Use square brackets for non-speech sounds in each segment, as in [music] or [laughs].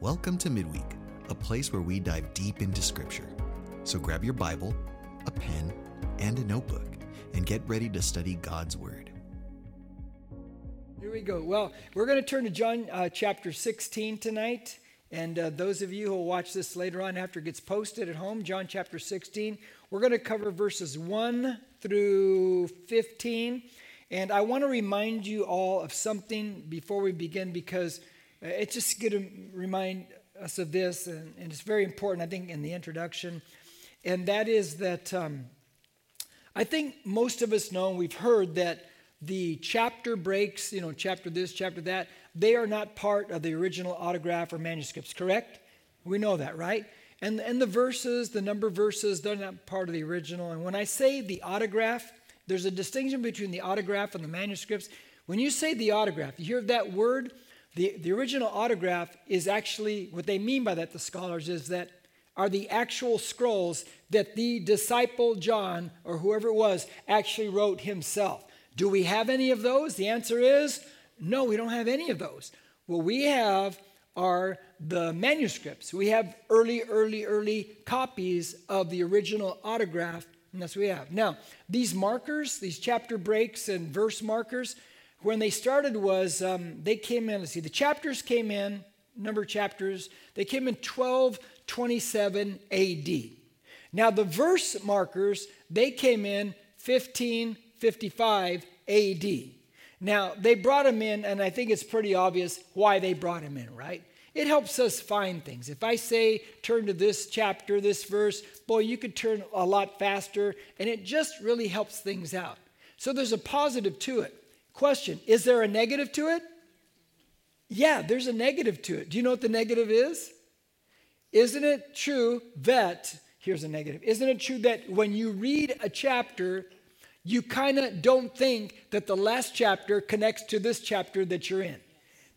Welcome to Midweek, a place where we dive deep into Scripture. So grab your Bible, a pen, and a notebook, and get ready to study God's Word. Here we go. Well, we're going to turn to John uh, chapter 16 tonight. And uh, those of you who will watch this later on after it gets posted at home, John chapter 16, we're going to cover verses 1 through 15. And I want to remind you all of something before we begin because it's just going to remind us of this, and, and, it's very important, I think, in the introduction. And that is that um, I think most of us know, and we've heard that the chapter breaks, you know, chapter this, chapter that, they are not part of the original autograph or manuscripts, correct? We know that, right? And, and the verses, the number of verses, they're not part of the original. And when I say the autograph, there's a distinction between the autograph and the manuscripts. When you say the autograph, you hear that word, the, the original autograph is actually, what they mean by that, the scholars, is that are the actual scrolls that the disciple John, or whoever it was, actually wrote himself. Do we have any of those? The answer is no, we don't have any of those. What we have are the manuscripts. We have early, early, early copies of the original autograph, and that's what we have. Now, these markers, these chapter breaks and verse markers, when they started was um, they came in, let's see, the chapters came in, number of chapters, they came in 1227 AD. Now, the verse markers, they came in 1555 AD. Now, they brought him in, and I think it's pretty obvious why they brought him in, right? It helps us find things. If I say, turn to this chapter, this verse, boy, you could turn a lot faster, and it just really helps things out. So there's a positive to it. Question Is there a negative to it? Yeah, there's a negative to it. Do you know what the negative is? Isn't it true that, here's a negative, isn't it true that when you read a chapter, you kind of don't think that the last chapter connects to this chapter that you're in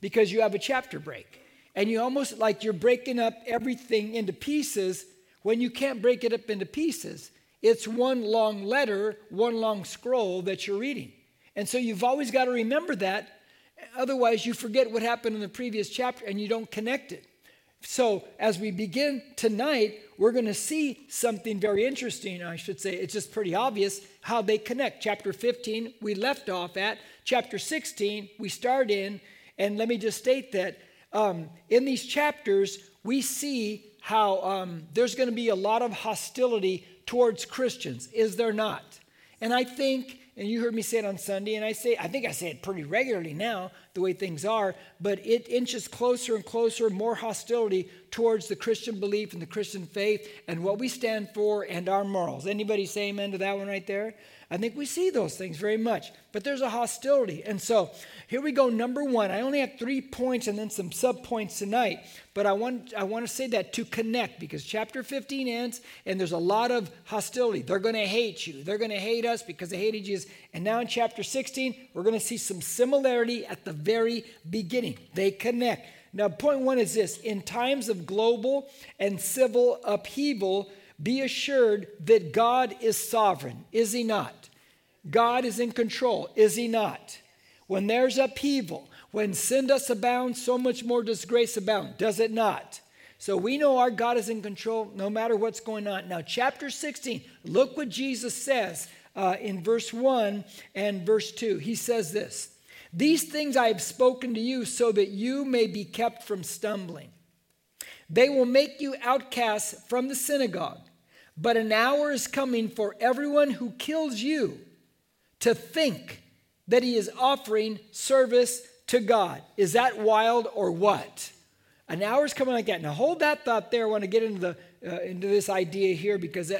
because you have a chapter break. And you almost like you're breaking up everything into pieces when you can't break it up into pieces. It's one long letter, one long scroll that you're reading. And so you've always got to remember that. Otherwise, you forget what happened in the previous chapter and you don't connect it. So, as we begin tonight, we're going to see something very interesting. I should say it's just pretty obvious how they connect. Chapter 15, we left off at. Chapter 16, we start in. And let me just state that um, in these chapters, we see how um, there's going to be a lot of hostility towards Christians, is there not? And I think and you heard me say it on Sunday, and I say, I think I say it pretty regularly now, the way things are, but it inches closer and closer, more hostility towards the Christian belief and the Christian faith and what we stand for and our morals. Anybody say amen to that one right there? I think we see those things very much, but there's a hostility. And so here we go, number one. I only have three points and then some sub points tonight, but I want, I want to say that to connect because chapter 15 ends and there's a lot of hostility. They're going to hate you, they're going to hate us because they hated Jesus. And now in chapter 16, we're going to see some similarity at the very beginning. They connect. Now, point one is this in times of global and civil upheaval, be assured that God is sovereign, is He not? God is in control, is He not? When there's upheaval, when sin does abound, so much more does grace abound, does it not? So we know our God is in control no matter what's going on. Now, chapter 16, look what Jesus says uh, in verse 1 and verse 2. He says this These things I have spoken to you so that you may be kept from stumbling. They will make you outcasts from the synagogue. But an hour is coming for everyone who kills you to think that he is offering service to God. Is that wild or what? An hour is coming like that. Now hold that thought there. I want to get into the uh, into this idea here because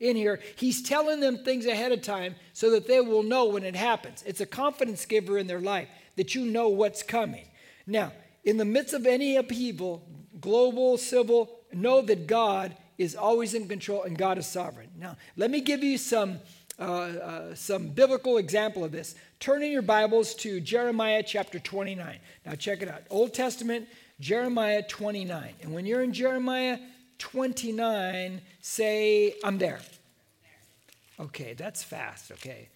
in here he's telling them things ahead of time so that they will know when it happens. It's a confidence giver in their life that you know what's coming. Now, in the midst of any upheaval, global, civil, know that God is always in control and God is sovereign. Now, let me give you some, uh, uh, some biblical example of this. Turn in your Bibles to Jeremiah chapter 29. Now, check it out. Old Testament, Jeremiah 29. And when you're in Jeremiah 29, say, I'm there. Okay, that's fast, okay.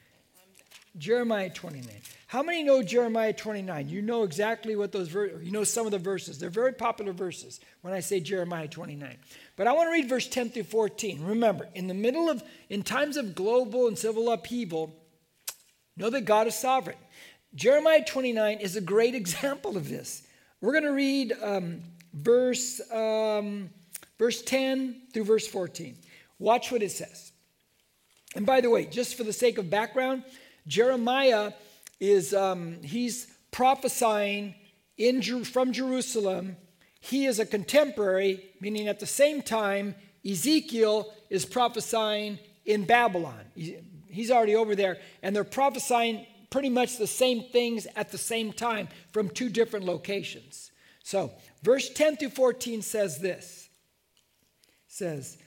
Jeremiah 29. How many know Jeremiah 29? You know exactly what those verses, you know some of the verses. They're very popular verses when I say Jeremiah 29. But I want to read verse 10 through 14. Remember, in the middle of, in times of global and civil upheaval, know that God is sovereign. Jeremiah 29 is a great [laughs] example of this. We're going to read um, verse, um, verse 10 through verse 14. Watch what it says. And by the way, just for the sake of background, Jeremiah is um, he's prophesying in from Jerusalem. He is a contemporary, meaning at the same time Ezekiel is prophesying in Babylon. He's already over there, and they're prophesying pretty much the same things at the same time from two different locations. So, verse 10 through 14 says this. says,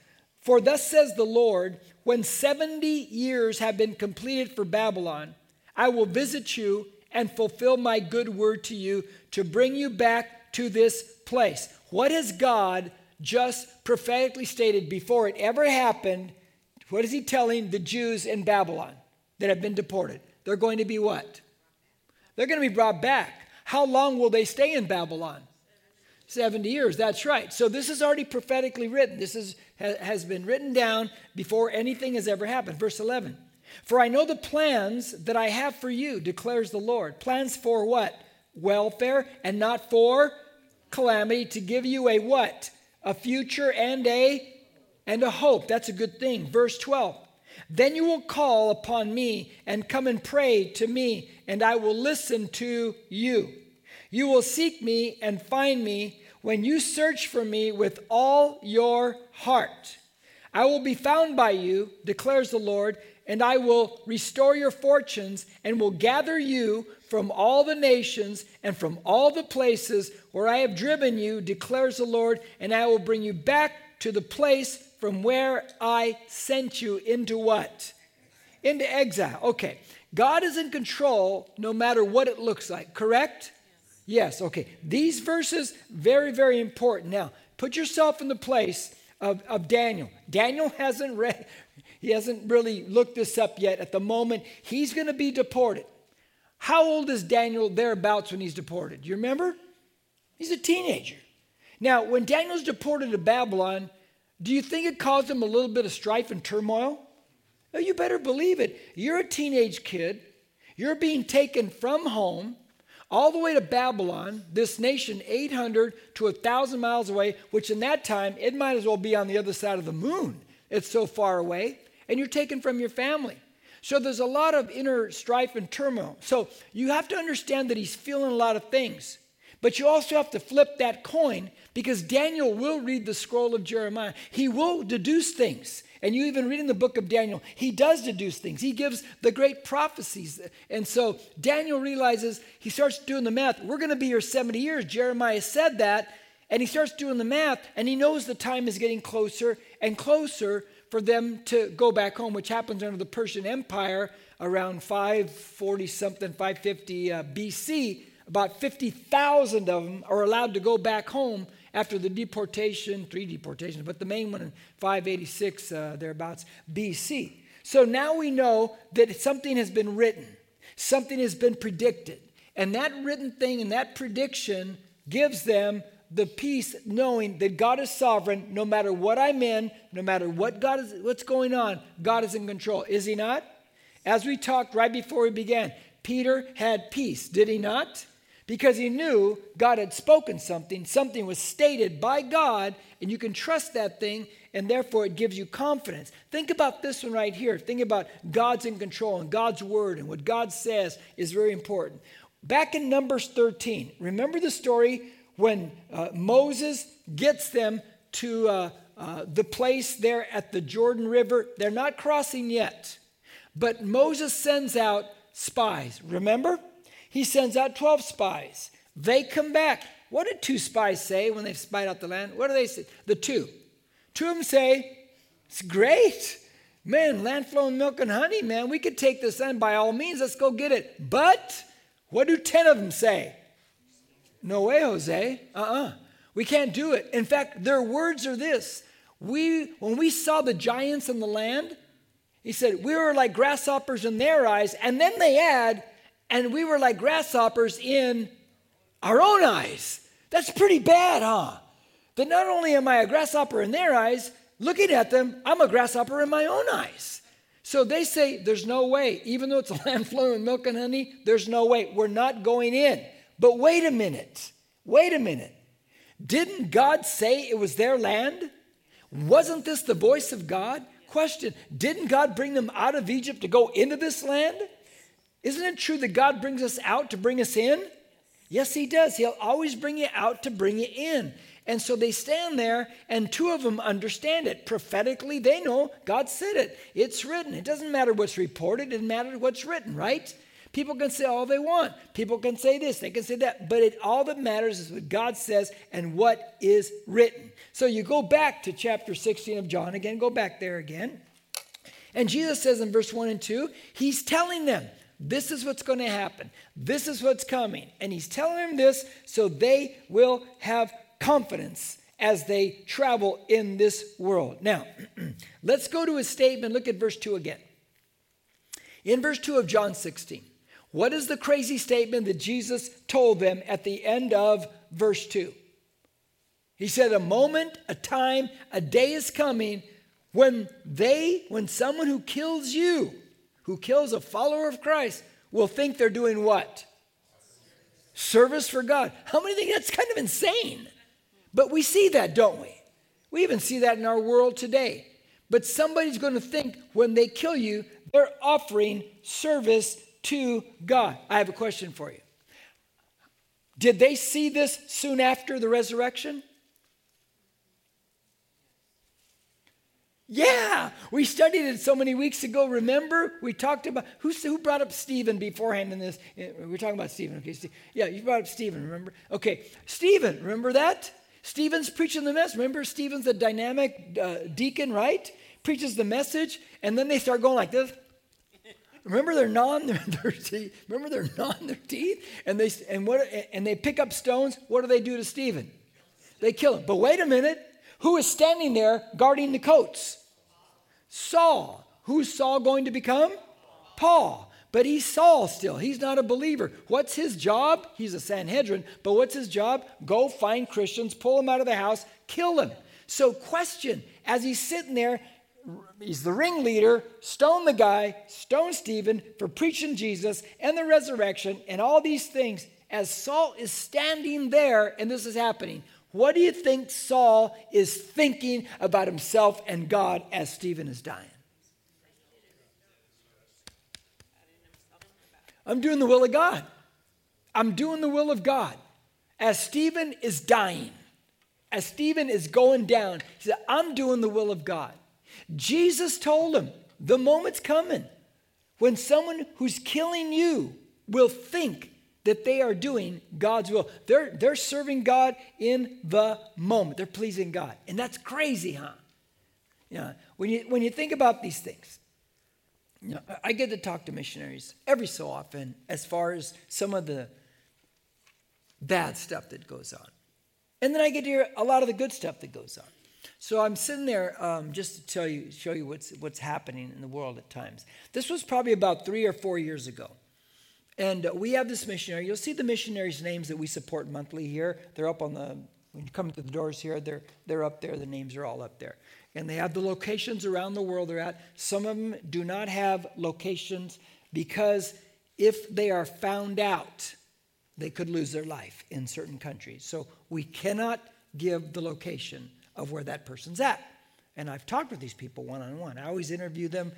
"For thus says the Lord, when 70 years have been completed for Babylon, I will visit you and fulfill my good word to you to bring you back to this place. What has God just prophetically stated before it ever happened? What is he telling the Jews in Babylon that have been deported? They're going to be what? They're going to be brought back. How long will they stay in Babylon? 70 years, that's right. So this is already prophetically written. This is, has been written down before anything has ever happened. Verse 11 For I know the plans that I have for you, declares the Lord. Plans for what? Welfare and not for calamity, to give you a what? A future and a and a hope. That's a good thing. Verse 12. Then you will call upon me and come and pray to me, and I will listen to you. You will seek me and find me when you search for me with all your heart. I will be found by you, declares the Lord, and I will restore your fortunes and will gather you from all the nations and from all the places where I have driven you, declares the Lord, and I will bring you back to the place from where I sent you into what? Into exile. Okay. God is in control no matter what it looks like, correct? Yes, okay. These verses, very, very important. Now, put yourself in the place of, of Daniel. Daniel hasn't read, he hasn't really looked this up yet. At the moment, he's going to be deported. How old is Daniel thereabouts when he's deported? Do you remember? He's a teenager. Now, when Daniel's deported to Babylon, do you think it caused him a little bit of strife and turmoil? Oh, you better believe it. You're a teenage kid. You're being taken from home all the way to Babylon, this nation 800 to 1,000 miles away, which in that time, it might as well be on the other side of the moon. It's so far away. And you're taken from your family. So there's a lot of inner strife and turmoil. So you have to understand that he's feeling a lot of things. But you also have to flip that coin because Daniel will read the scroll of Jeremiah. He will deduce things. And you even read in the book of Daniel, he does deduce things. He gives the great prophecies. And so Daniel realizes, he starts doing the math. We're going to be here 70 years. Jeremiah said that. And he starts doing the math, and he knows the time is getting closer and closer for them to go back home, which happens under the Persian Empire around 540 something, 550 uh, BC. About 50,000 of them are allowed to go back home after the deportation, three deportations, but the main one in 586, uh, thereabouts, BC. So now we know that something has been written, something has been predicted. And that written thing and that prediction gives them the peace knowing that God is sovereign no matter what I'm in, no matter what God is what's going on, God is in control. Is he not? As we talked right before we began, Peter had peace, did he not? Because he knew God had spoken something, something was stated by God, and you can trust that thing, and therefore it gives you confidence. Think about this one right here. Think about God's in control and God's word and what God says is very important. Back in Numbers 13, remember the story when uh, Moses gets them to uh, uh, the place there at the Jordan River? They're not crossing yet, but Moses sends out spies. Remember? He sends out 12 spies. They come back. What did two spies say when they spied out the land? What do they say? The two. Two of them say, It's great. Man, land flowing milk and honey, man. We could take this land by all means. Let's go get it. But what do 10 of them say? No way, Jose. Uh uh-uh. uh We can't do it. In fact, their words are this we, when we saw the giants in the land, He said, We were like grasshoppers in their eyes. And then they add, And we were like grasshoppers in our own eyes. That's pretty bad, huh? That not only am I a grasshopper in their eyes, looking at them, I'm a grasshopper in my own eyes. So they say, There's no way. Even though it's a [laughs] land flowing with milk and honey, there's no way. We're not going in. But wait a minute. Wait a minute. Didn't God say it was their land? Wasn't this the voice of God? Question Didn't God bring them out of Egypt to go into this land? Isn't it true that God brings us out to bring us in? Yes, He does. He'll always bring you out to bring you in. And so they stand there, and two of them understand it. Prophetically, they know God said it. It's written. It doesn't matter what's reported, it matters what's written, right? People can say all they want. People can say this, they can say that. But it, all that matters is what God says and what is written. So you go back to chapter 16 of John again, go back there again. And Jesus says in verse 1 and 2, He's telling them, this is what's going to happen. This is what's coming. And He's telling them this so they will have confidence as they travel in this world. Now, [clears throat] let's go to his statement. Look at verse 2 again. In verse 2 of John 16, what is the crazy statement that Jesus told them at the end of verse 2? He said, A moment, a time, a day is coming when they, when someone who kills you, who kills a follower of Christ, will think they're doing what? Service for God. How many think that's kind of insane? But we see that, don't we? We even see that in our world today. But somebody's going to think when they kill you, they're offering service to God. I have a question for you. Did they see this soon after the resurrection? Yeah, we studied it so many weeks ago. Remember, we talked about who, who brought up Stephen beforehand in this. We are talking about Stephen. Okay, Steve, yeah, you brought up Stephen. Remember? Okay, Stephen. Remember that? Stephen's preaching the message. Remember, Stephen's a dynamic uh, deacon, right? Preaches the message, and then they start going like this. Remember they're gnawing their, [laughs] their teeth. Remember they're gnawing their teeth, and they and what and they pick up stones. What do they do to Stephen? They kill him. But wait a minute. Who is standing there guarding the coats? Saul. Who's Saul going to become? Paul. But he's Saul still. He's not a believer. What's his job? He's a Sanhedrin. But what's his job? Go find Christians, pull them out of the house, kill them. So, question as he's sitting there, he's the ringleader, stone the guy, stone Stephen for preaching Jesus and the resurrection and all these things. As Saul is standing there and this is happening, what do you think Saul is thinking about himself and God as Stephen is dying? I'm doing the will of God. I'm doing the will of God. As Stephen is dying, as Stephen is going down, he said, I'm doing the will of God. Jesus told him, the moment's coming when someone who's killing you will think that they are doing God's will. They're, they're serving God in the moment. They're pleasing God. And that's crazy, huh? Yeah. When you, when you think about these things, you know, I get to talk to missionaries every so often as far as some of the bad stuff that goes on. And then I get to hear a lot of the good stuff that goes on. So I'm sitting there um, just to tell you, show you what's, what's happening in the world at times. This was probably about three or four years ago. And we have this missionary. You'll see the missionaries' names that we support monthly here. They're up on the, when you come to the doors here, they're, they're up there. The names are all up there. And they have the locations around the world they're at. Some of them do not have locations because if they are found out, they could lose their life in certain countries. So we cannot give the location of where that person's at. And I've talked with these people one on one. I always interview them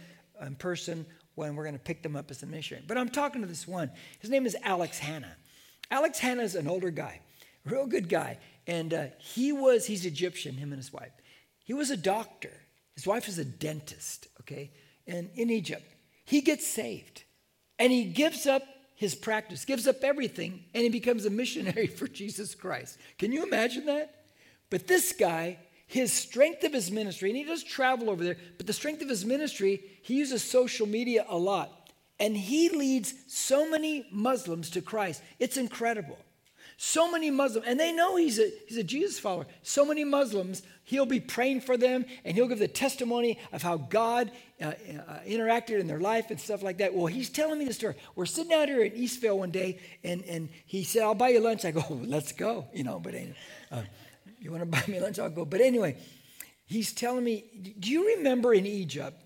in person when we're going to pick them up as a missionary. But I'm talking to this one. His name is Alex Hanna. Alex Hanna is an older guy, real good guy. And uh, he was, he's Egyptian, him and his wife. He was a doctor. His wife is a dentist, okay, and in Egypt. He gets saved and he gives up his practice, gives up everything, and he becomes a missionary [laughs] for Jesus Christ. Can you imagine that? But this guy his strength of his ministry, and he does travel over there, but the strength of his ministry, he uses social media a lot. And he leads so many Muslims to Christ. It's incredible. So many Muslims, and they know he's a, he's a Jesus follower. So many Muslims, he'll be praying for them and he'll give the testimony of how God uh, uh, interacted in their life and stuff like that. Well, he's telling me the story. We're sitting out here in Eastvale one day and, and he said, I'll buy you lunch. I go, oh, let's go. You know, but uh, you want to [laughs] buy me lunch? I'll go. But anyway, he's telling me, do you remember in Egypt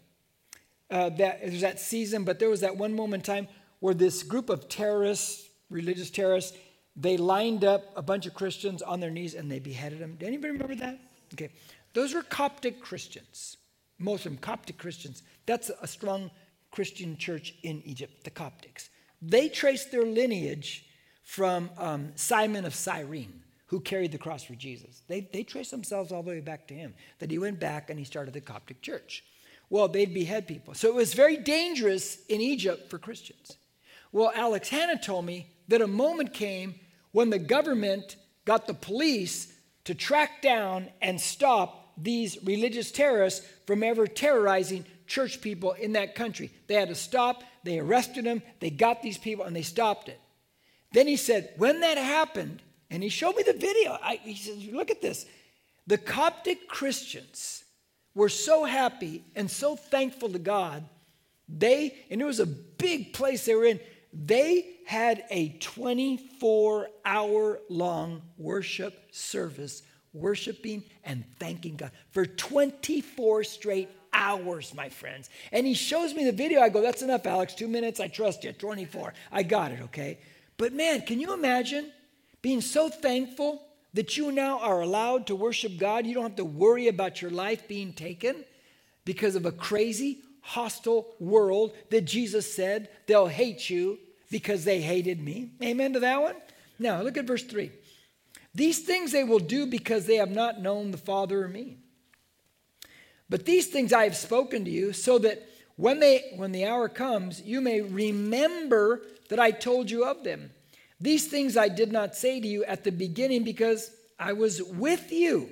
uh, that there's that season, but there was that one moment in time where this group of terrorists, religious terrorists, they lined up a bunch of Christians on their knees and they beheaded them. Did anybody remember that? Okay. Those were Coptic Christians, most of them Coptic Christians. That's a strong Christian church in Egypt, the Coptics. They traced their lineage from um, Simon of Cyrene, who carried the cross for Jesus. They, they trace themselves all the way back to him, that he went back and he started the Coptic church. Well, they'd behead people. So it was very dangerous in Egypt for Christians. Well, Alex Hanna told me that a moment came when the government got the police to track down and stop these religious terrorists from ever terrorizing church people in that country. They had to stop, they arrested them, they got these people, and they stopped it. Then he said, when that happened, and he showed me the video, I, he says, look at this. The Coptic Christians were so happy and so thankful to God. They, and it was a big place they were in, they had a 24 hour long worship service, worshiping and thanking God for 24 straight hours, my friends. And he shows me the video. I go, That's enough, Alex. Two minutes. I trust you. 24. I got it, okay? But man, can you imagine being so thankful that you now are allowed to worship God? You don't have to worry about your life being taken because of a crazy, hostile world that Jesus said they'll hate you because they hated me. Amen to that one? Now, look at verse 3. These things they will do because they have not known the Father or me. But these things I have spoken to you so that when, they, when the hour comes, you may remember that I told you of them. These things I did not say to you at the beginning because I was with you.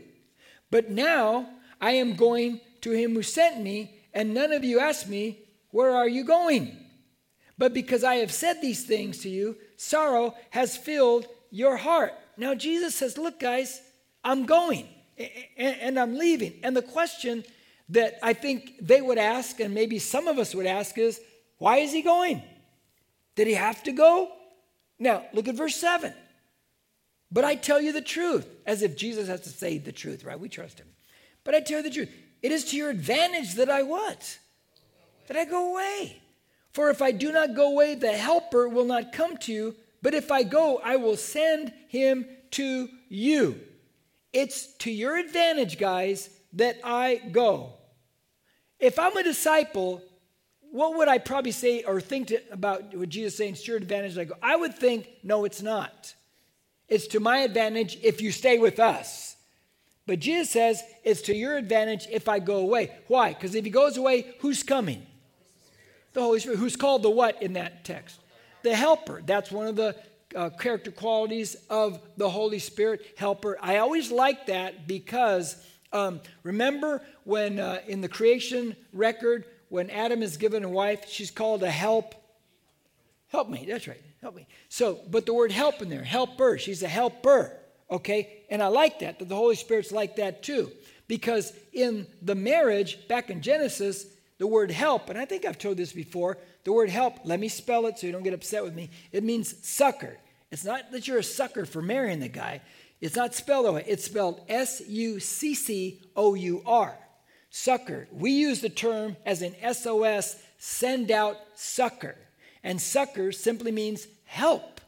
But now I am going to him who sent me, and none of you asked me, Where are you going? But because I have said these things to you, sorrow has filled your heart. Now, Jesus says, Look, guys, I'm going and I'm leaving. And the question that I think they would ask, and maybe some of us would ask, is why is he going? Did he have to go? Now, look at verse 7. But I tell you the truth, as if Jesus has to say the truth, right? We trust him. But I tell you the truth. It is to your advantage that I what? That I go away. For if I do not go away, the Helper will not come to you. But if I go, I will send him to you. It's to your advantage, guys, that I go. If I'm a disciple, what would I probably say or think to, about what Jesus saying? It's your advantage I go. I would think, no, it's not. It's to my advantage if you stay with us. But Jesus says it's to your advantage if I go away. Why? Because if he goes away, who's coming? the Holy Spirit, who's called the what in that text? The helper. That's one of the uh, character qualities of the Holy Spirit, helper. I always like that because um, remember when uh, in the creation record, when Adam is given a wife, she's called a help. Help me, that's right, help me. So, but the word help in there, helper, she's a helper, okay? And I like that, that the Holy Spirit's like that too. Because in the marriage, back in Genesis, the word help, and I think I've told this before, the word help, let me spell it so you don't get upset with me. It means sucker. It's not that you're a sucker for marrying the guy. It's not spelled that way. It's spelled S U C C O U R. Succor. We use the term as an SOS, send out succor. And succor simply means help.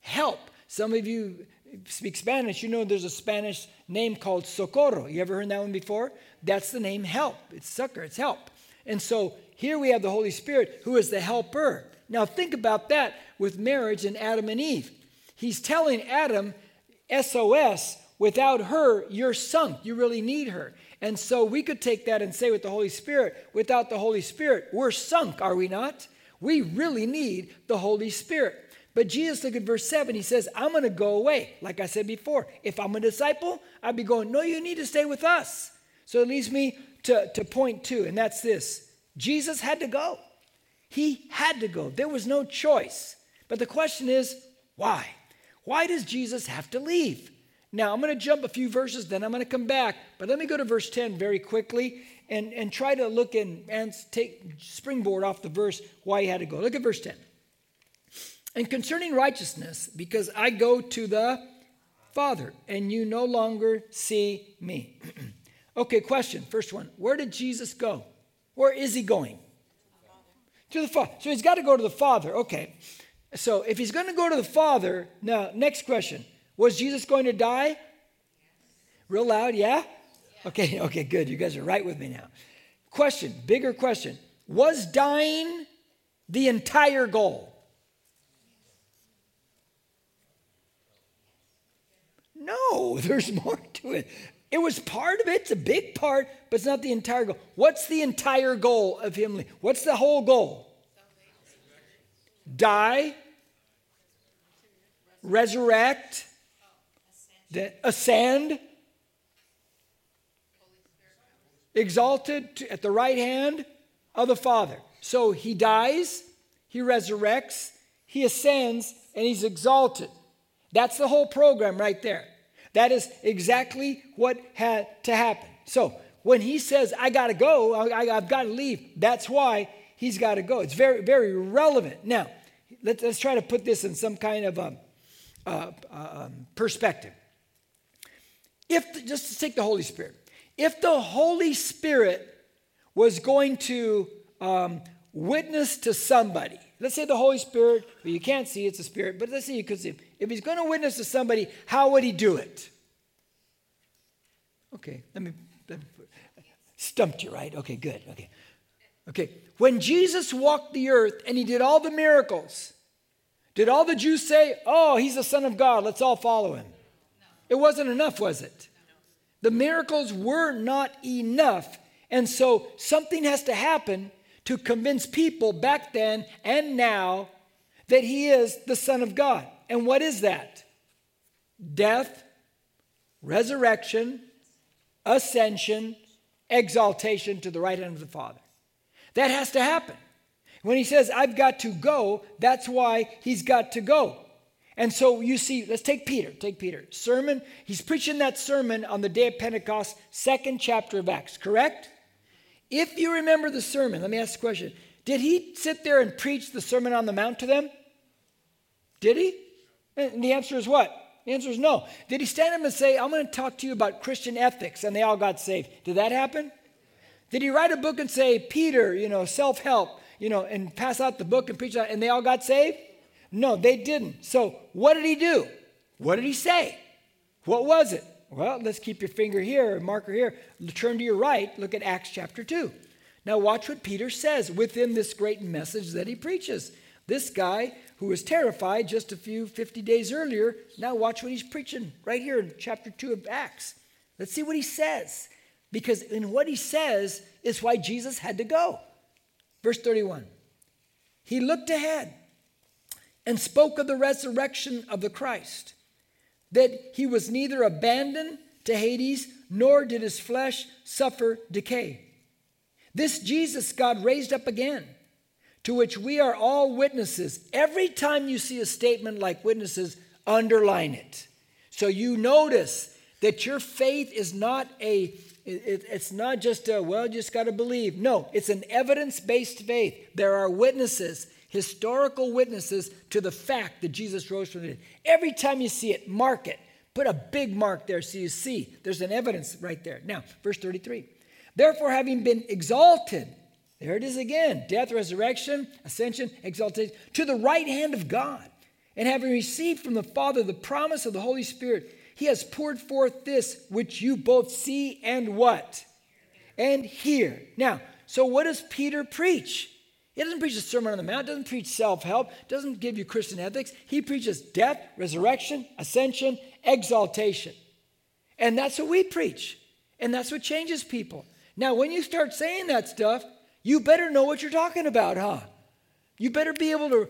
Help. Some of you speak Spanish, you know there's a Spanish name called socorro. You ever heard that one before? That's the name help. It's succor, it's help. And so here we have the Holy Spirit who is the helper. Now think about that with marriage and Adam and Eve. He's telling Adam, SOS, without her, you're sunk. You really need her. And so we could take that and say with the Holy Spirit, without the Holy Spirit, we're sunk, are we not? We really need the Holy Spirit. But Jesus, look at verse 7, he says, I'm going to go away. Like I said before, if I'm a disciple, I'd be going, No, you need to stay with us. So it leads me to, to point two, and that's this Jesus had to go. He had to go. There was no choice. But the question is, why? Why does Jesus have to leave? Now, I'm going to jump a few verses, then I'm going to come back. But let me go to verse 10 very quickly and, and try to look in and take springboard off the verse why he had to go. Look at verse 10. And concerning righteousness, because I go to the Father, and you no longer see me. [clears throat] okay, question. First one. Where did Jesus go? Where is he going? To the Father. So he's got to go to the Father. Okay. So if he's going to go to the Father, now, next question. Was Jesus going to die? Real loud, yeah? Okay, [laughs] okay, good. You guys are right with me now. Question, bigger question. Was dying the entire goal? No, [laughs] there's more to it. It was part of it, it's a big part, but it's not the entire goal. What's the entire goal of him? What's the whole goal? Die, resurrect, ascend, exalted at the right hand of the Father. So he dies, he resurrects, he ascends, and he's exalted. That's the whole program right there. That is exactly what had to happen. So when he says, I got to go, I, have got to leave, that's why he's got to go. It's very, very relevant. Now, let's, let's try to put this in some kind of a, uh, um, perspective. If, the, just to take the Holy Spirit, if the Holy Spirit was going to um, witness to somebody, let's say the Holy Spirit, well, you can't see it's a spirit, but let's say you could see. If he's going to witness to somebody, how would he do it? Okay, let me, let me stumped you, right? Okay, good. Okay. Okay. When Jesus walked the earth and he did all the miracles, did all the Jews say, Oh, he's the Son of God, let's all follow him? It wasn't enough, was it? The miracles were not enough. And so something has to happen to convince people back then and now that he is the Son of God. And what is that? Death, resurrection, ascension, exaltation to the right hand of the Father. That has to happen. When he says, I've got to go, that's why he's got to go. And so you see, let's take Peter. Take Peter. Sermon, he's preaching that sermon on the day of Pentecost, second chapter of Acts, correct? If you remember the sermon, let me ask a question Did he sit there and preach the Sermon on the Mount to them? Did he? And the answer is what? The answer is no. Did he stand up and say, I'm going to talk to you about Christian ethics, and they all got saved? Did that happen? Did he write a book and say, Peter, you know, self help, you know, and pass out the book and preach out, and they all got saved? No, they didn't. So what did he do? What did he say? What was it? Well, let's keep your finger here, marker here. Turn to your right, look at Acts chapter 2. Now, watch what Peter says within this great message that he preaches. This guy who was terrified just a few 50 days earlier, now watch what he's preaching right here in chapter 2 of Acts. Let's see what he says. Because in what he says is why Jesus had to go. Verse 31 He looked ahead and spoke of the resurrection of the Christ, that he was neither abandoned to Hades, nor did his flesh suffer decay. This Jesus God raised up again, to which we are all witnesses. Every time you see a statement like witnesses, underline it. So you notice that your faith is not a it's not just a, well, just got to believe. No, it's an evidence based faith. There are witnesses historical witnesses to the fact that Jesus rose from the dead. Every time you see it, mark it. Put a big mark there so you see there's an evidence right there. Now, verse 33. Therefore, having been exalted, there it is again death, resurrection, ascension, exaltation, to the right hand of God, and having received from the Father the promise of the Holy Spirit, he has poured forth this which you both see and what? And hear. Now, so what does Peter preach? He doesn't preach a Sermon on the Mount, doesn't preach self help, doesn't give you Christian ethics. He preaches death, resurrection, ascension, exaltation. And that's what we preach. And that's what changes people. Now, when you start saying that stuff, you better know what you're talking about, huh? You better be able to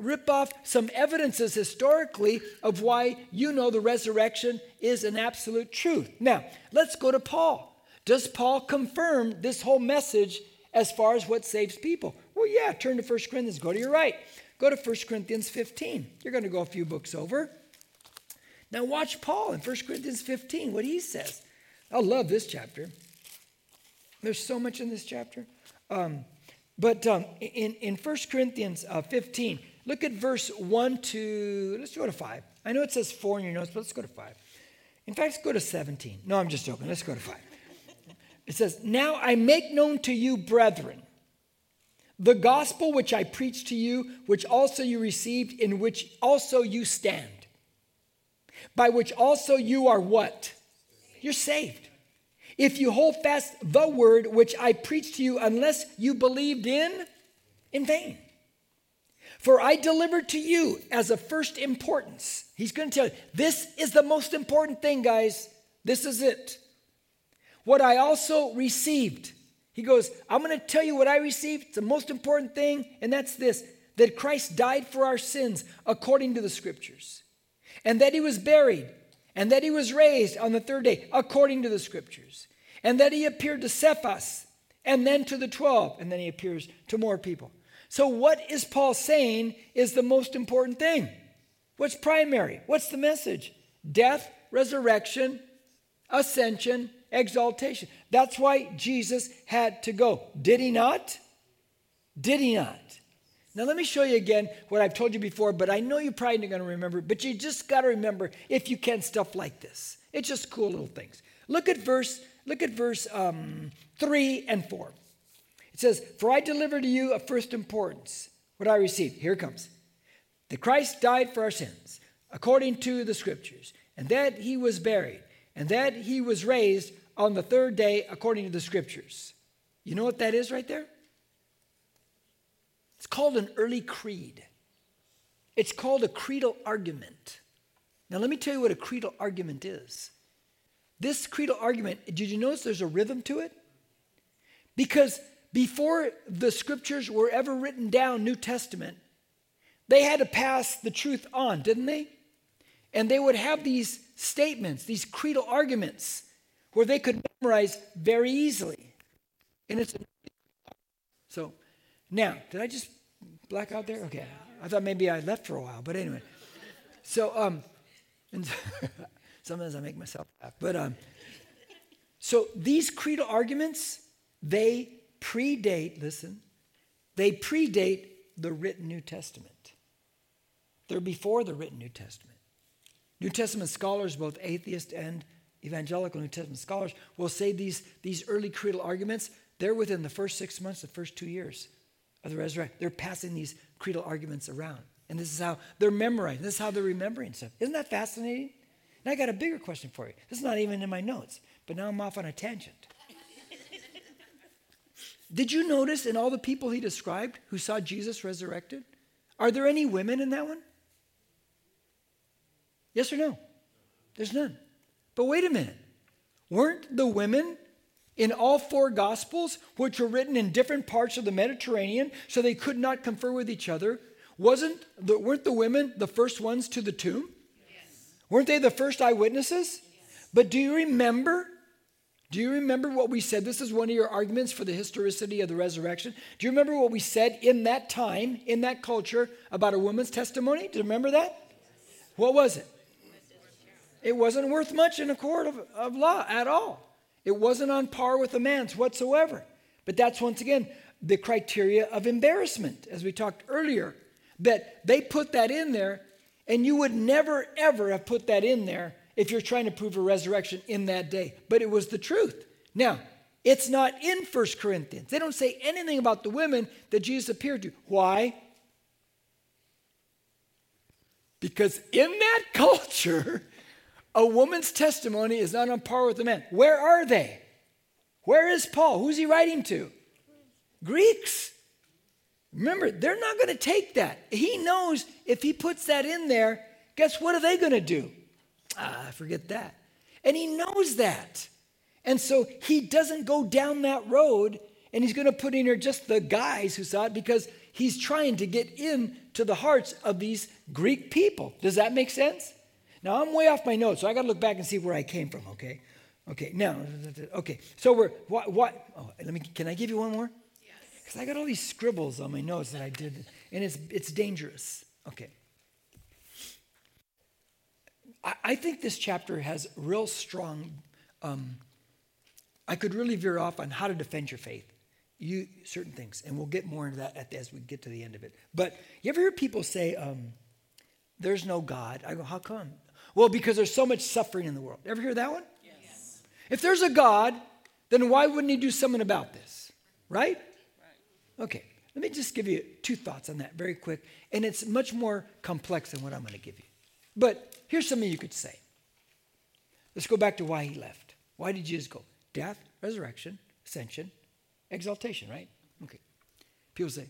rip off some evidences historically of why you know the resurrection is an absolute truth. Now, let's go to Paul. Does Paul confirm this whole message as far as what saves people? Well, yeah, turn to 1 Corinthians. Go to your right. Go to 1 Corinthians 15. You're going to go a few books over. Now, watch Paul in 1 Corinthians 15, what he says. I love this chapter. There's so much in this chapter. Um, but um, in, in 1 Corinthians uh, 15, look at verse 1 to, let's go to 5. I know it says 4 in your notes, but let's go to 5. In fact, let's go to 17. No, I'm just joking. Let's go to 5. It says, Now I make known to you, brethren, the gospel which I preached to you, which also you received, in which also you stand, by which also you are what? You're saved. If you hold fast the word which I preached to you, unless you believed in, in vain. For I delivered to you as of first importance. He's going to tell you, this is the most important thing, guys. This is it. What I also received. He goes, I'm going to tell you what I received. It's the most important thing, and that's this that Christ died for our sins according to the scriptures, and that he was buried, and that he was raised on the third day according to the scriptures, and that he appeared to Cephas, and then to the 12, and then he appears to more people. So, what is Paul saying is the most important thing? What's primary? What's the message? Death, resurrection, ascension, exaltation. That's why Jesus had to go. Did he not? Did he not? Now, let me show you again what I've told you before, but I know you're probably not going to remember, but you just got to remember, if you can, stuff like this. It's just cool little things. Look at verse, look at verse um, 3 and 4. It says, For I deliver to you of first importance what I received. Here comes. That Christ died for our sins, according to the scriptures, and that he was buried, and that he was raised on the third day, according to the scriptures. You know what that is right there? It's called an early creed. It's called a creedal argument. Now, let me tell you what a creedal argument is. This creedal argument, did you notice there's a rhythm to it? Because before the scriptures were ever written down, New Testament, they had to pass the truth on, didn't they? And they would have these statements, these creedal arguments, where they could memorize very easily. And it's so now, did I just black out there? Okay. I thought maybe I left for a while, but anyway. So um and [laughs] sometimes I make myself laugh. But um so these creedal arguments, they predate, listen, they predate the written New Testament. They're before the written New Testament. New Testament scholars, both atheist and evangelical New Testament scholars, will say these, these early creedal arguments, they're within the first six months, the first two years of the resurrection. They're passing these creedal arguments around. And this is how they're memorizing. This is how they're remembering stuff. Isn't that fascinating? And I got a bigger question for you. This is not even in my notes, but now I'm off on a tangent. [laughs] Did you notice in all the people he described who saw Jesus resurrected? Are there any women in that one? Yes or no? There's none. But wait a minute. Weren't the women in all four Gospels, which were written in different parts of the Mediterranean, so they could not confer with each other, wasn't the, weren't the women the first ones to the tomb? Yes. Weren't they the first eyewitnesses? Yes. But do you remember do you remember what we said? This is one of your arguments for the historicity of the resurrection. Do you remember what we said in that time, in that culture, about a woman's testimony? Do you remember that? What was it? It wasn't worth much in a court of, of law at all. It wasn't on par with a man's whatsoever. But that's once again the criteria of embarrassment, as we talked earlier, that they put that in there, and you would never, ever have put that in there if you're trying to prove a resurrection in that day. But it was the truth. Now, it's not in First Corinthians. They don't say anything about the women that Jesus appeared to. Why? Because in that [laughs] culture, a woman's testimony is not on par with a man. Where are they? Where is Paul? Who's he writing to? Greeks. Remember, they're not going to take that. He knows if he puts that in there, guess what are they going to do? Ah, forget that. And he knows that. And so he doesn't go down that road and he's going to put in here just the guys who saw it because he's trying to get into the hearts of these Greek people. Does that make sense? Now I'm way off my notes, so I got to look back and see where I came from, okay? Okay, now, okay. So we're, what, what, oh, let me, can I give you one more? Yes. Because I got all these scribbles on my notes that I did, and it's, it's dangerous. Okay. I, I think this chapter has real strong. Um, I could really veer off on how to defend your faith. You certain things, and we'll get more into that the, as we get to the end of it. But you ever hear people say, um, "There's no God"? I go, "How come?" Well, because there's so much suffering in the world. Ever hear that one? Yes. If there's a God, then why wouldn't He do something about this? Right? Right. Okay. Let me just give you two thoughts on that very quick, and it's much more complex than what I'm going to give you. But here's something you could say. Let's go back to why he left. Why did Jesus go? Death, resurrection, ascension, exaltation, right? Okay. People say,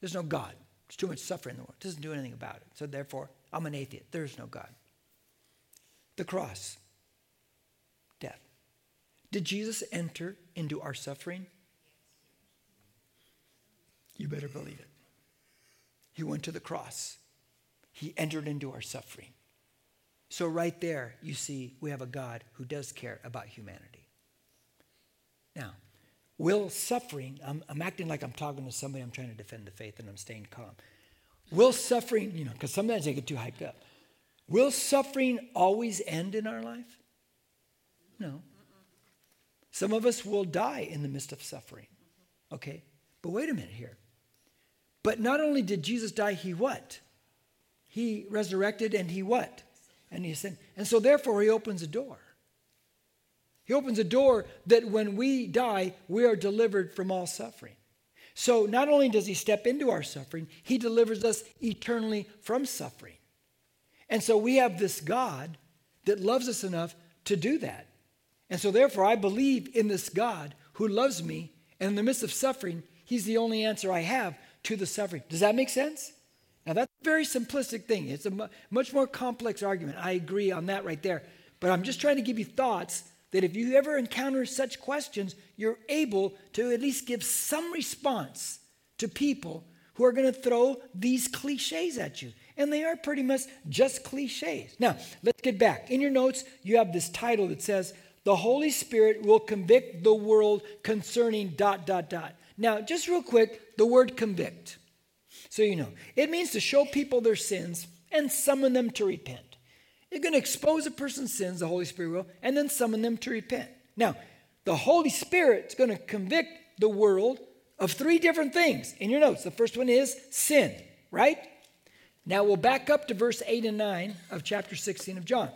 there's no God. There's too much suffering in the world. It doesn't do anything about it. So therefore, I'm an atheist. There's no God. The cross, death. Did Jesus enter into our suffering? You better believe it. He went to the cross. He entered into our suffering. So, right there, you see, we have a God who does care about humanity. Now, will suffering, I'm, I'm, acting like I'm talking to somebody, I'm trying to defend the faith, and I'm staying calm. Will suffering, you know, because sometimes I get too hyped up. Will suffering always end in our life? No. Some of us will die in the midst of suffering. Okay? But wait a minute here. But not only did Jesus die, he what? He resurrected and he what? And he said, and so therefore he opens a door. He opens a door that when we die, we are delivered from all suffering. So not only does he step into our suffering, he delivers us eternally from suffering. And so we have this God that loves us enough to do that. And so therefore I believe in this God who loves me, and in the midst of suffering, he's the only answer I have to the suffering. Does that make sense? Now, that's a very simplistic thing. It's a much more complex argument. I agree on that right there. But I'm just trying to give you thoughts that if you ever encounter such questions, you're able to at least give some response to people who are going to throw these cliches at you. And they are pretty much just cliches. Now, let's get back. In your notes, you have this title that says, The Holy Spirit will convict the world concerning dot, dot, dot. Now, just real quick, the word convict. So you know, it means to show people their sins and summon them to repent. You're going to expose a person's sins, the Holy Spirit will, and then summon them to repent. Now, the Holy Spirit's going to convict the world of three different things. In your notes, the first one is sin, right? Now we'll back up to verse 8 and 9 of chapter 16 of John.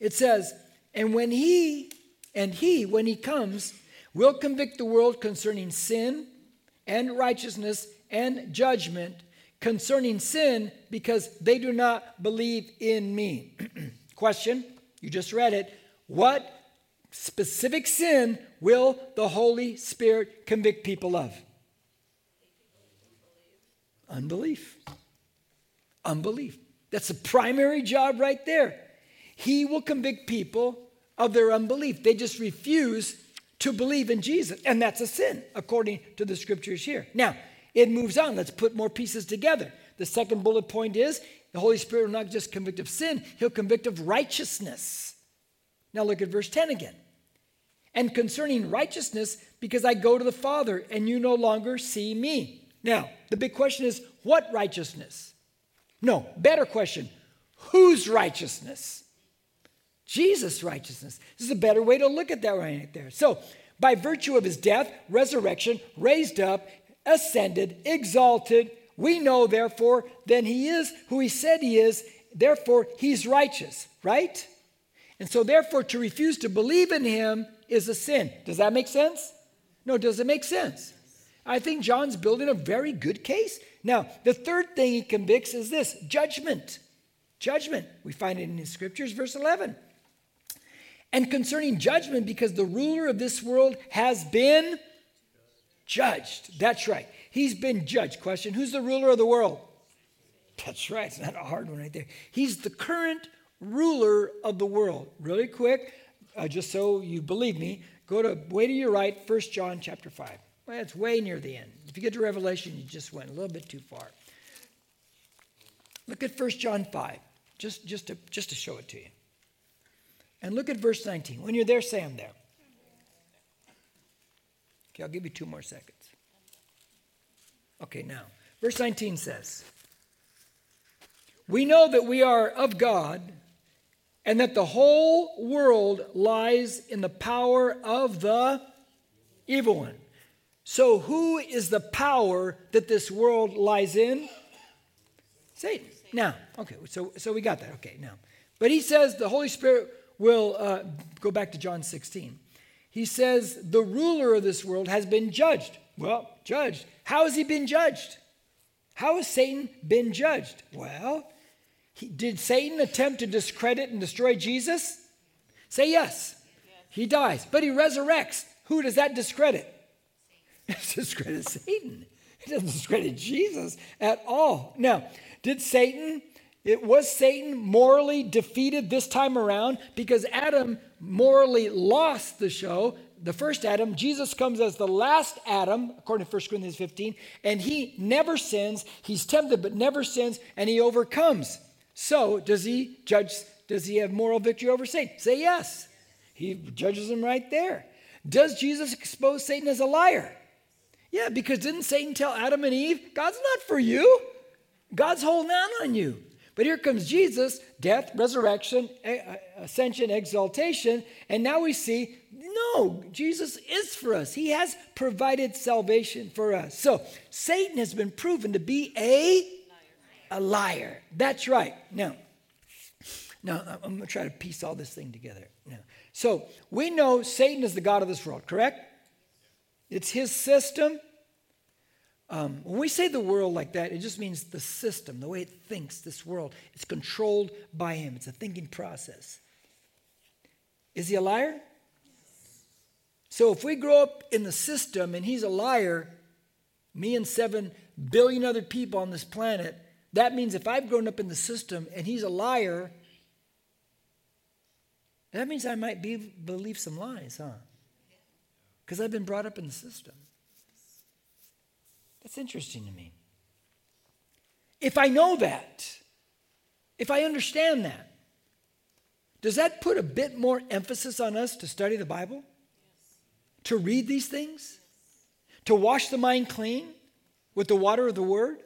It says, And when he, and he, when he comes, will convict the world concerning sin and righteousness and judgment concerning sin because they do not believe in me. [clears throat] Question, you just read it. What specific sin will the Holy Spirit convict people of? Unbelief. Unbelief. That's the primary job right there. He will convict people of their unbelief. They just refuse to believe in Jesus. And that's a sin, according to the scriptures here. Now, it moves on. Let's put more pieces together. The second bullet point is the Holy Spirit will not just convict of sin, He'll convict of righteousness. Now, look at verse 10 again. And concerning righteousness, because I go to the Father and you no longer see me. Now, the big question is what righteousness? No, better question whose righteousness? Jesus' righteousness. This is a better way to look at that right there. So, by virtue of his death, resurrection, raised up, ascended, exalted, we know, therefore, then he is who he said he is, therefore, he's righteous, right? And so, therefore, to refuse to believe in him is a sin. Does that make sense? No, does it make sense? I think John's building a very good case. Now, the third thing he convicts is this judgment. Judgment. We find it in the scriptures, verse 11 and concerning judgment because the ruler of this world has been judged. That's right. He's been judged. Question Who's the ruler of the world? That's right. It's not a hard one right there. He's the current ruler of the world. Really quick, uh, just so you believe me, go to way to your right, 1 John chapter 5. Well, it's way near the end. If you get to Revelation, you just went a little bit too far. Look at 1 John 5, just, just, to, just to show it to you. And look at verse 19. When you're there, say I'm there. Okay, I'll give you two more seconds. Okay, now, verse 19 says, We know that we are of God and that the whole world lies in the power of the evil one. So, who is the power that this world lies in? Satan. Now, okay, so, so we got that. Okay, now. But he says the Holy Spirit will uh, go back to John 16. He says the ruler of this world has been judged. Well, judged. How has he been judged? How has Satan been judged? Well, he, did Satan attempt to discredit and destroy Jesus? Say yes. yes. He dies, but he resurrects. Who does that discredit? [laughs] It discredits Satan. It doesn't discredit Jesus at all. Now, did Satan, it was Satan morally defeated this time around because Adam morally lost the show. The first Adam, Jesus comes as the last Adam, according to 1 Corinthians 15, and he never sins. He's tempted but never sins, and he overcomes. So, does he judge? Does he have moral victory over Satan? Say yes. He judges him right there. Does Jesus expose Satan as a liar? Yeah, because didn't Satan tell Adam and Eve, God's not for you? God's holding out on you. But here comes Jesus, death, resurrection, ascension, exaltation, and now we see no, Jesus is for us. He has provided salvation for us. So Satan has been proven to be a a liar. That's right. Now, now I'm going to try to piece all this thing together. Now, so we know Satan is the God of this world, correct? It's his system. Um, when we say the world like that, it just means the system, the way it thinks, this world. It's controlled by him, it's a thinking process. Is he a liar? So if we grow up in the system and he's a liar, me and seven billion other people on this planet, that means if I've grown up in the system and he's a liar, that means I might be, believe some lies, huh? Because I've been brought up in the system. That's interesting to me. If I know that, if I understand that, does that put a bit more emphasis on us to study the Bible? Yes. To read these things? To wash the mind clean with the water of the Word?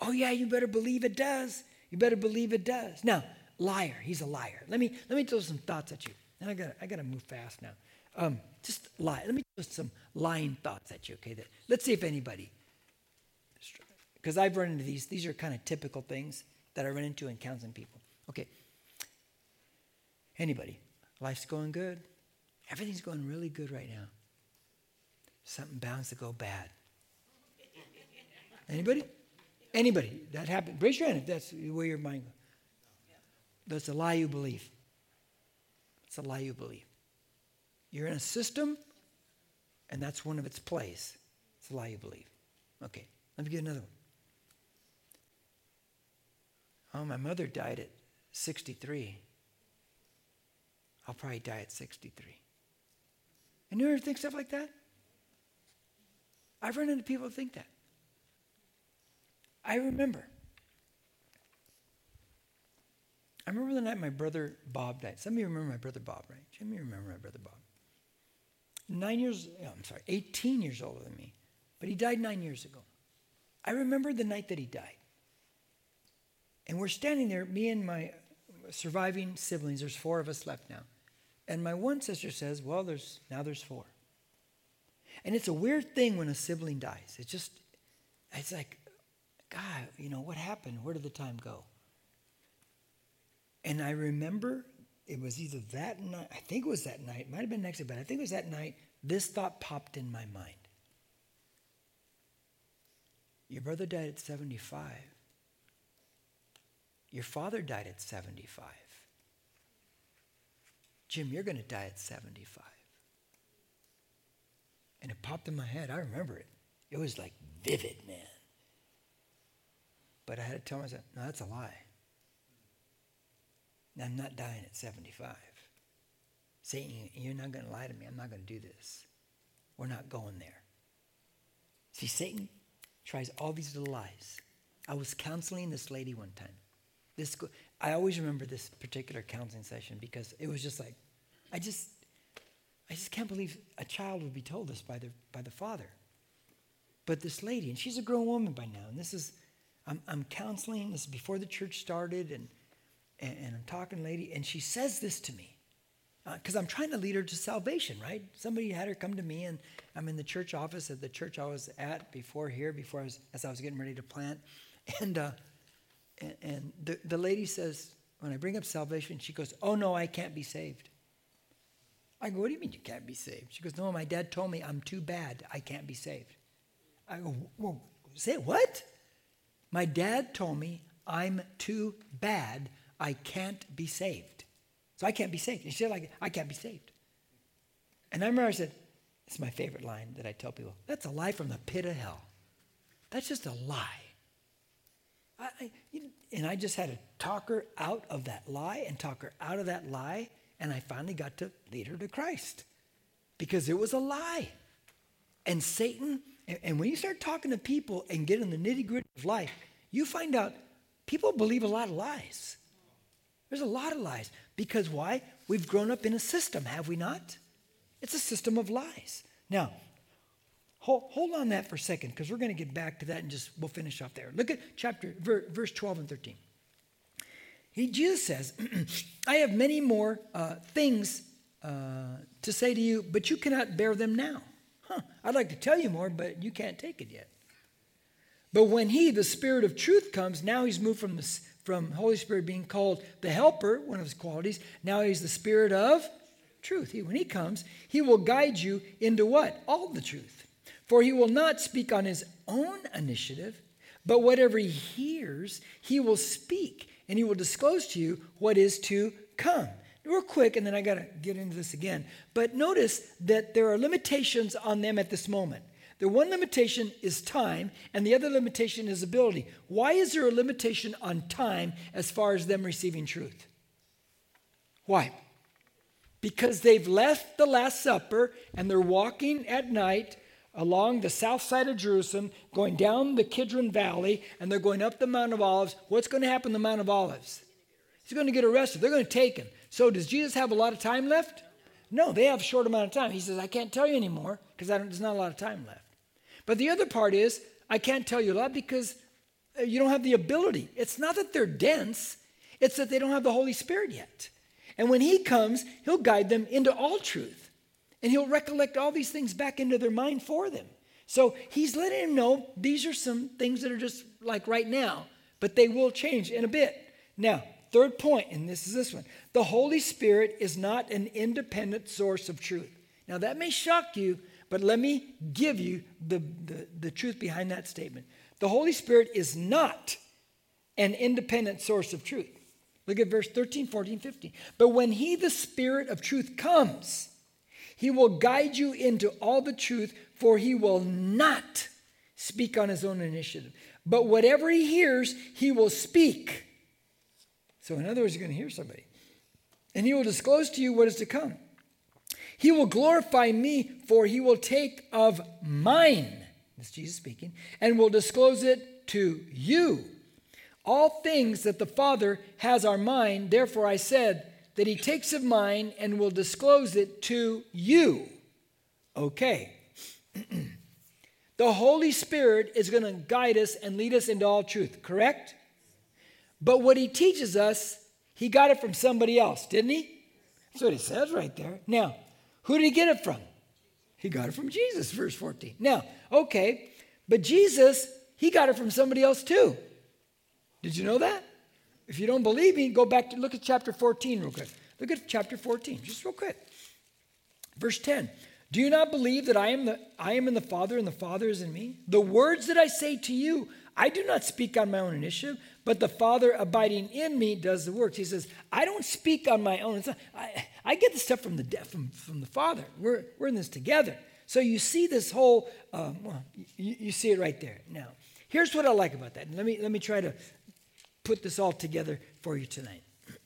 Oh, yeah, you better believe it does. You better believe it does. Now, liar, he's a liar. Let me, let me throw some thoughts at you. And I got I got to move fast now. Um, just lie. Let me throw some lying thoughts at you, okay? That, let's see if anybody, because I've run into these. These are kind of typical things that I run into in counseling people. Okay. Anybody? Life's going good. Everything's going really good right now. Something bound to go bad. Anybody? Anybody that happened? Raise your hand if that's where your mind goes. That's a lie you believe. It's a lie you believe. You're in a system, and that's one of its plays. It's a lie you believe. Okay, let me get another one. Oh, my mother died at 63. I'll probably die at 63. And you ever think stuff like that? I've run into people who think that. I remember. I remember the night my brother Bob died. Some of you remember my brother Bob, right? Of you remember my brother Bob. Nine years, oh, I'm sorry, 18 years older than me. But he died nine years ago. I remember the night that he died. And we're standing there, me and my surviving siblings, there's four of us left now. And my one sister says, Well, there's now there's four. And it's a weird thing when a sibling dies. It's just, it's like, God, you know, what happened? Where did the time go? And I remember it was either that night, I think it was that night, might have been next day, but I think it was that night, this thought popped in my mind. Your brother died at 75. Your father died at 75. Jim, you're going to die at 75. And it popped in my head. I remember it. It was like vivid, man. But I had to tell myself, no, that's a lie. I'm not dying at 75. Satan, you're not going to lie to me. I'm not going to do this. We're not going there. See, Satan tries all these little lies. I was counseling this lady one time. This, I always remember this particular counseling session because it was just like, I just, I just can't believe a child would be told this by the, by the father. But this lady, and she's a grown woman by now, and this is I'm, I'm counseling. This is before the church started, and and, and I'm talking to lady, and she says this to me because uh, I'm trying to lead her to salvation, right? Somebody had her come to me, and I'm in the church office at the church I was at before here, before I was, as I was getting ready to plant, [laughs] and uh, and, and the, the lady says, when I bring up salvation, she goes, "Oh no, I can't be saved." I go, "What do you mean you can't be saved?" She goes, "No, my dad told me I'm too bad. I can't be saved." I go, "Well, say what?" My dad told me I'm too bad. I can't be saved. So I can't be saved. And she said, like, I can't be saved. And I remember I said, it's my favorite line that I tell people. That's a lie from the pit of hell. That's just a lie. I, I, and I just had to talk her out of that lie and talk her out of that lie. And I finally got to lead her to Christ because it was a lie. And Satan, and, and when you start talking to people and get in the nitty gritty of life, you find out people believe a lot of lies. There's a lot of lies. Because why? We've grown up in a system, have we not? It's a system of lies. Now, hold, hold on that for a second because we're going to get back to that and just we'll finish off there. Look at chapter verse 12 and 13. He, Jesus says, [clears throat] I have many more uh, things uh, to say to you, but you cannot bear them now. Huh, I'd like to tell you more, but you can't take it yet. But when he, the Spirit of truth, comes, now he's moved from the from Holy Spirit being called the helper, one of his qualities. Now he's the spirit of truth. He, when he comes, he will guide you into what? All the truth. For he will not speak on his own initiative, but whatever he hears, he will speak, and he will disclose to you what is to come. Real quick, and then I got to get into this again. But notice that there are limitations on them at this moment. The one limitation is time, and the other limitation is ability. Why is there a limitation on time as far as them receiving truth? Why? Because they've left the Last Supper and they're walking at night along the south side of Jerusalem, going down the Kidron Valley, and they're going up the Mount of Olives. What's going to happen to the Mount of Olives? He's going to get arrested. They're going to take him. So, does Jesus have a lot of time left? No, they have a short amount of time. He says, I can't tell you anymore because there's not a lot of time left. But the other part is, I can't tell you a lot because uh, you don't have the ability. It's not that they're dense, it's that they don't have the Holy Spirit yet. And when He comes, He'll guide them into all truth. And He'll recollect all these things back into their mind for them. So He's letting them know these are some things that are just like right now, but they will change in a bit. Now, third point, and this is this one the Holy Spirit is not an independent source of truth. Now, that may shock you but let me give you the, the, the truth behind that statement. The Holy Spirit is not an independent source of truth. Look at verse 13, 14, 15. But when He, the Spirit of truth, comes, He will guide you into all the truth, for He will not speak on His own initiative. But whatever He hears, He will speak. So, in other words, you're going to hear somebody. And He will disclose to you what is to come. He will glorify me, for he will take of mine, this Jesus speaking, and will disclose it to you. All things that the Father has are mine, therefore I said that he takes of mine and will disclose it to you. Okay. [clears throat] the Holy Spirit is going to guide us and lead us into all truth, correct? But what he teaches us, he got it from somebody else, didn't he? That's what he says right there. Now, who did he get it from? He got it from Jesus, verse 14. Now, okay, but Jesus, he got it from somebody else too. Did you know that? If you don't believe me, go back to look at chapter 14 real quick. Look at chapter 14, just real quick. Verse 10. Do you not believe that I am the I am in the Father and the Father is in me? The words that I say to you, I do not speak on my own initiative, but the Father abiding in me does the works. He says, I don't speak on my own. Not, I, I get the stuff from the, from, from the Father. We're, we're in this together. So you see this whole, um, well, you, you see it right there. Now, here's what I like about that. Let me, let me try to put this all together for you tonight. [clears throat]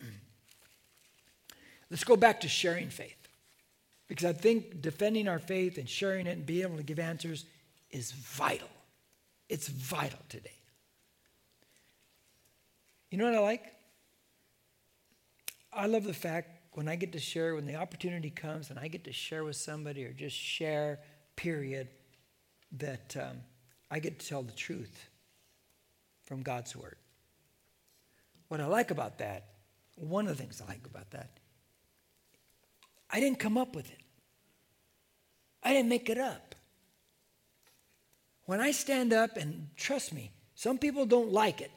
Let's go back to sharing faith. Because I think defending our faith and sharing it and being able to give answers is vital. It's vital today. You know what I like? I love the fact when I get to share, when the opportunity comes and I get to share with somebody or just share, period, that um, I get to tell the truth from God's Word. What I like about that one of the things I like about that, I didn't come up with it. I didn't make it up. When I stand up, and trust me, some people don't like it,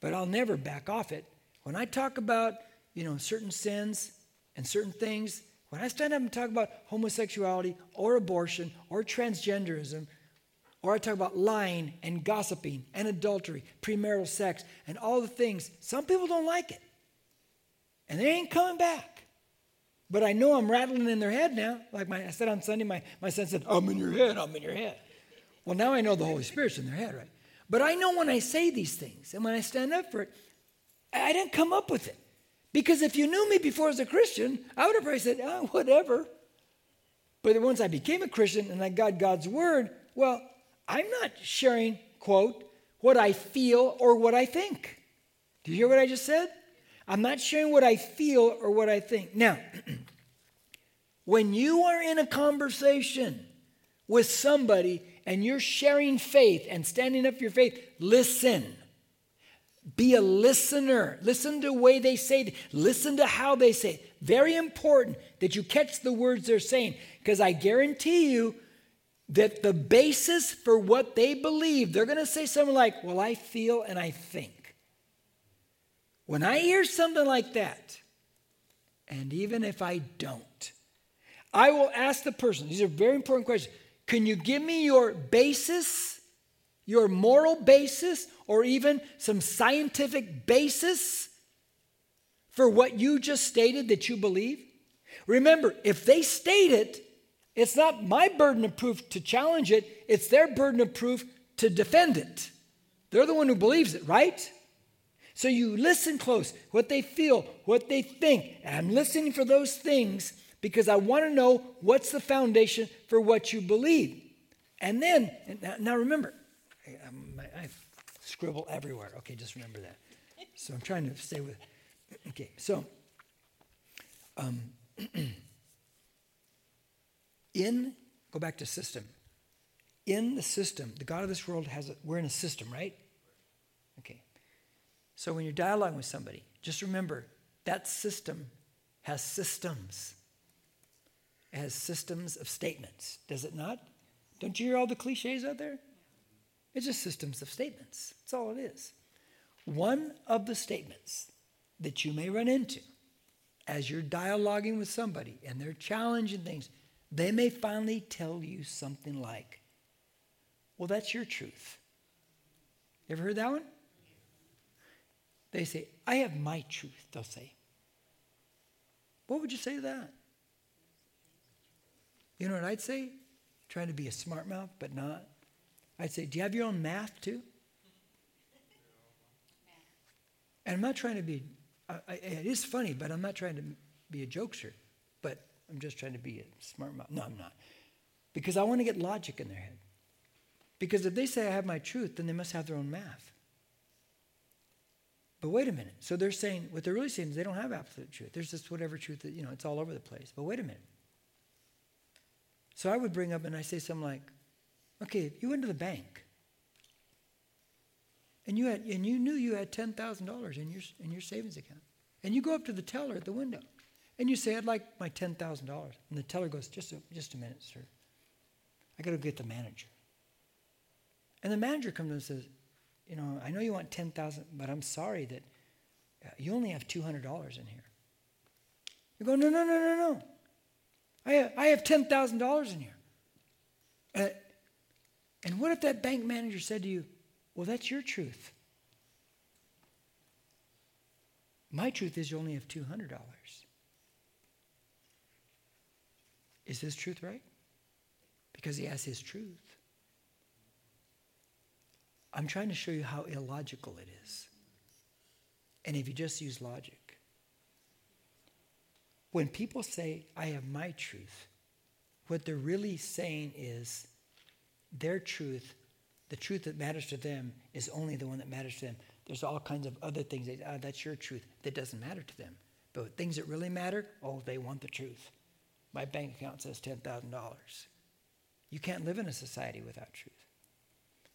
but I'll never back off it. When I talk about, you know, certain sins and certain things, when I stand up and talk about homosexuality or abortion or transgenderism, or I talk about lying and gossiping and adultery, premarital sex, and all the things, some people don't like it. And they ain't coming back. But I know I'm rattling in their head now. Like my, I said on Sunday, my, my son said, I'm in your head, I'm in your head. Well, now I know the Holy Spirit's in their head, right? But I know when I say these things and when I stand up for it, I didn't come up with it. Because if you knew me before as a Christian, I would have probably said, oh, whatever. But once I became a Christian and I got God's word, well, I'm not sharing, quote, what I feel or what I think. Do you hear what I just said? I'm not sharing what I feel or what I think. Now, [clears throat] when you are in a conversation with somebody and you're sharing faith and standing up for your faith, listen. Be a listener. Listen to the way they say it. Listen to how they say it. Very important that you catch the words they're saying because I guarantee you that the basis for what they believe, they're going to say something like, Well, I feel and I think. When I hear something like that, and even if I don't, I will ask the person, these are very important questions. Can you give me your basis, your moral basis, or even some scientific basis for what you just stated that you believe? Remember, if they state it, it's not my burden of proof to challenge it, it's their burden of proof to defend it. They're the one who believes it, right? So you listen close, what they feel, what they think. And I'm listening for those things because I want to know what's the foundation for what you believe. And then, now, remember, I, I scribble everywhere. Okay, just remember that. So I'm trying to stay with. Okay, so um, [clears throat] in, go back to system. In the system, the God of this world has, a, we're in a system, right? Okay. So when you're dialoguing with somebody, just remember that system has systems. Has systems of statements, does it not? Don't you hear all the cliches out there? It's just systems of statements. That's all it is. One of the statements that you may run into as you're dialoguing with somebody and they're challenging things they may finally tell you something like, Well, that's your truth. You ever heard that one? They say, I have my truth, they'll say. What would you say to that? You know what I'd say? Trying to be a smart mouth, but not. I'd say, Do you have your own math too? And I'm not trying to be, I, I, it is funny, but I'm not trying to be a jokester. But I'm just trying to be a smart mouth. No, I'm not. Because I want to get logic in their head. Because if they say I have my truth, then they must have their own math. But wait a minute. So they're saying, what they're really saying is they don't have absolute truth. There's just whatever truth that, you know, it's all over the place. But wait a minute. So I would bring up and I say something like, okay, if you went to the bank and you had and you knew you had ten thousand dollars in your in your savings account. And you go up to the teller at the window and you say, I'd like my $10,000. And the teller goes, just a, just a minute, sir. I got to get the manager. And the manager comes and says, you know, I know you want 10000 but I'm sorry that uh, you only have $200 in here. You go, no, no, no, no, no. I have, I have $10,000 in here. Uh, and what if that bank manager said to you, well, that's your truth. My truth is you only have $200. Is his truth right? Because he has his truth. I'm trying to show you how illogical it is. And if you just use logic, when people say, I have my truth, what they're really saying is their truth, the truth that matters to them, is only the one that matters to them. There's all kinds of other things. That, oh, that's your truth. That doesn't matter to them. But things that really matter, oh, they want the truth. My bank account says $10,000. You can't live in a society without truth.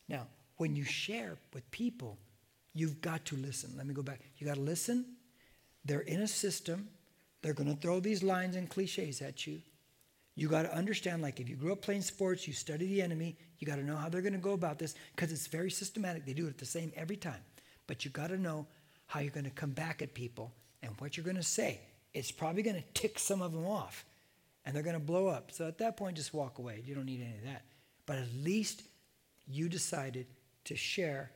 Now, when you share with people, you've got to listen. Let me go back. You got to listen. They're in a system. They're going to throw these lines and cliches at you. You got to understand, like if you grew up playing sports, you study the enemy, you got to know how they're going to go about this because it's very systematic. They do it the same every time. But you got to know how you're going to come back at people and what you're going to say. It's probably going to tick some of them off and they're going to blow up. So at that point, just walk away. You don't need any of that. But at least you decided to share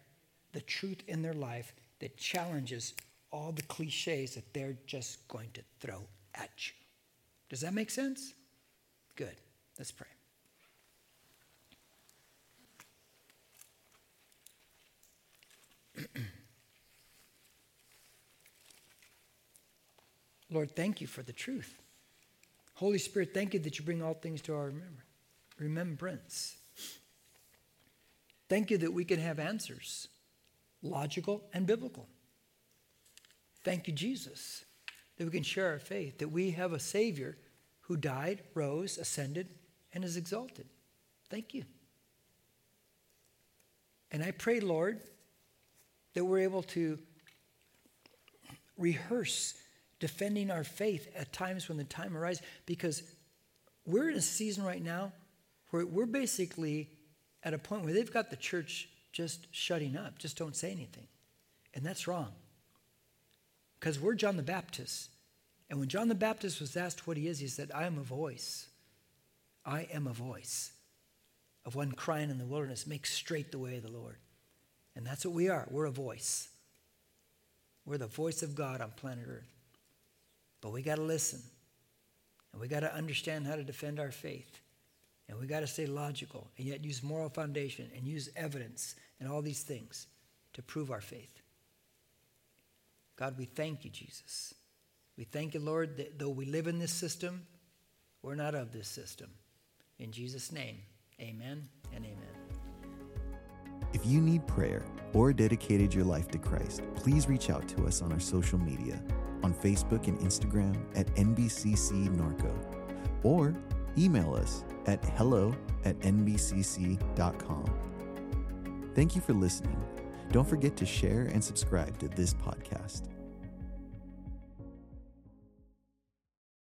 the truth in their life that challenges all the cliches that they're just going to throw at you. Does that make sense? Good. Let's pray. [clears throat] Lord, thank you for the truth. Holy Spirit, thank you that you bring all things to our remembrance. Thank you that we can have answers, logical and biblical. Thank you, Jesus, that we can share our faith, that we have a Savior who died, rose, ascended, and is exalted. Thank you. And I pray, Lord, that we're able to rehearse defending our faith at times when the time arises, because we're in a season right now where we're basically at a point where they've got the church just shutting up, just don't say anything. And that's wrong. Because we're John the Baptist. And when John the Baptist was asked what he is, he said, I am a voice. I am a voice of one crying in the wilderness, make straight the way of the Lord. And that's what we are. We're a voice. We're the voice of God on planet Earth. But we got to listen. And we got to understand how to defend our faith. And we got to stay logical and yet use moral foundation and use evidence and all these things to prove our faith. God, we thank you, Jesus. We thank you, Lord, that though we live in this system, we're not of this system. In Jesus' name, amen and amen. If you need prayer or dedicated your life to Christ, please reach out to us on our social media on Facebook and Instagram at NBCC Norco or email us at hello at nbcc.com. Thank you for listening. Don't forget to share and subscribe to this podcast.